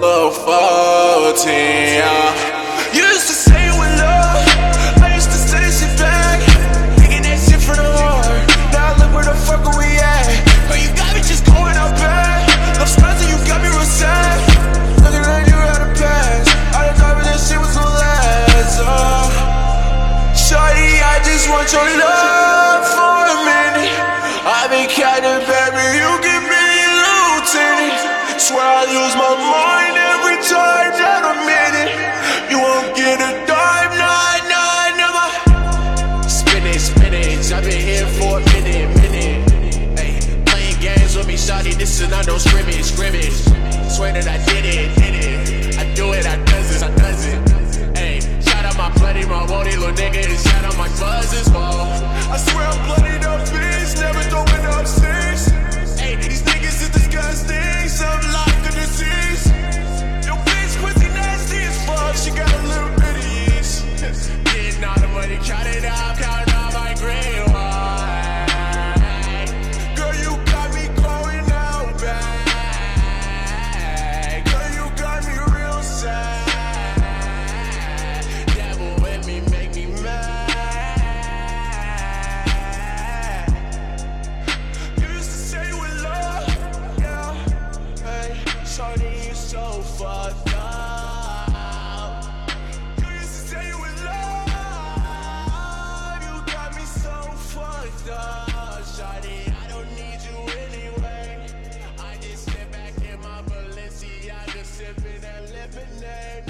Little 14, yeah. Used to say we love, I used to say shit back. Taking that shit from the heart. Now look where the fuck are we at. But you got me just going out bad. Love scars and you got me real sad. Looking like you're out of pass. I done thought that shit was gonna last. Uh, oh. Shorty, I just want your love for a minute. I've been counting, baby, you give me a in it. Swear I lose my mind. Been here for a minute, minute. Hey, playing games with me, shawty. This is not no scrimmage, scrimmage. Swear that I did it, did it. been name.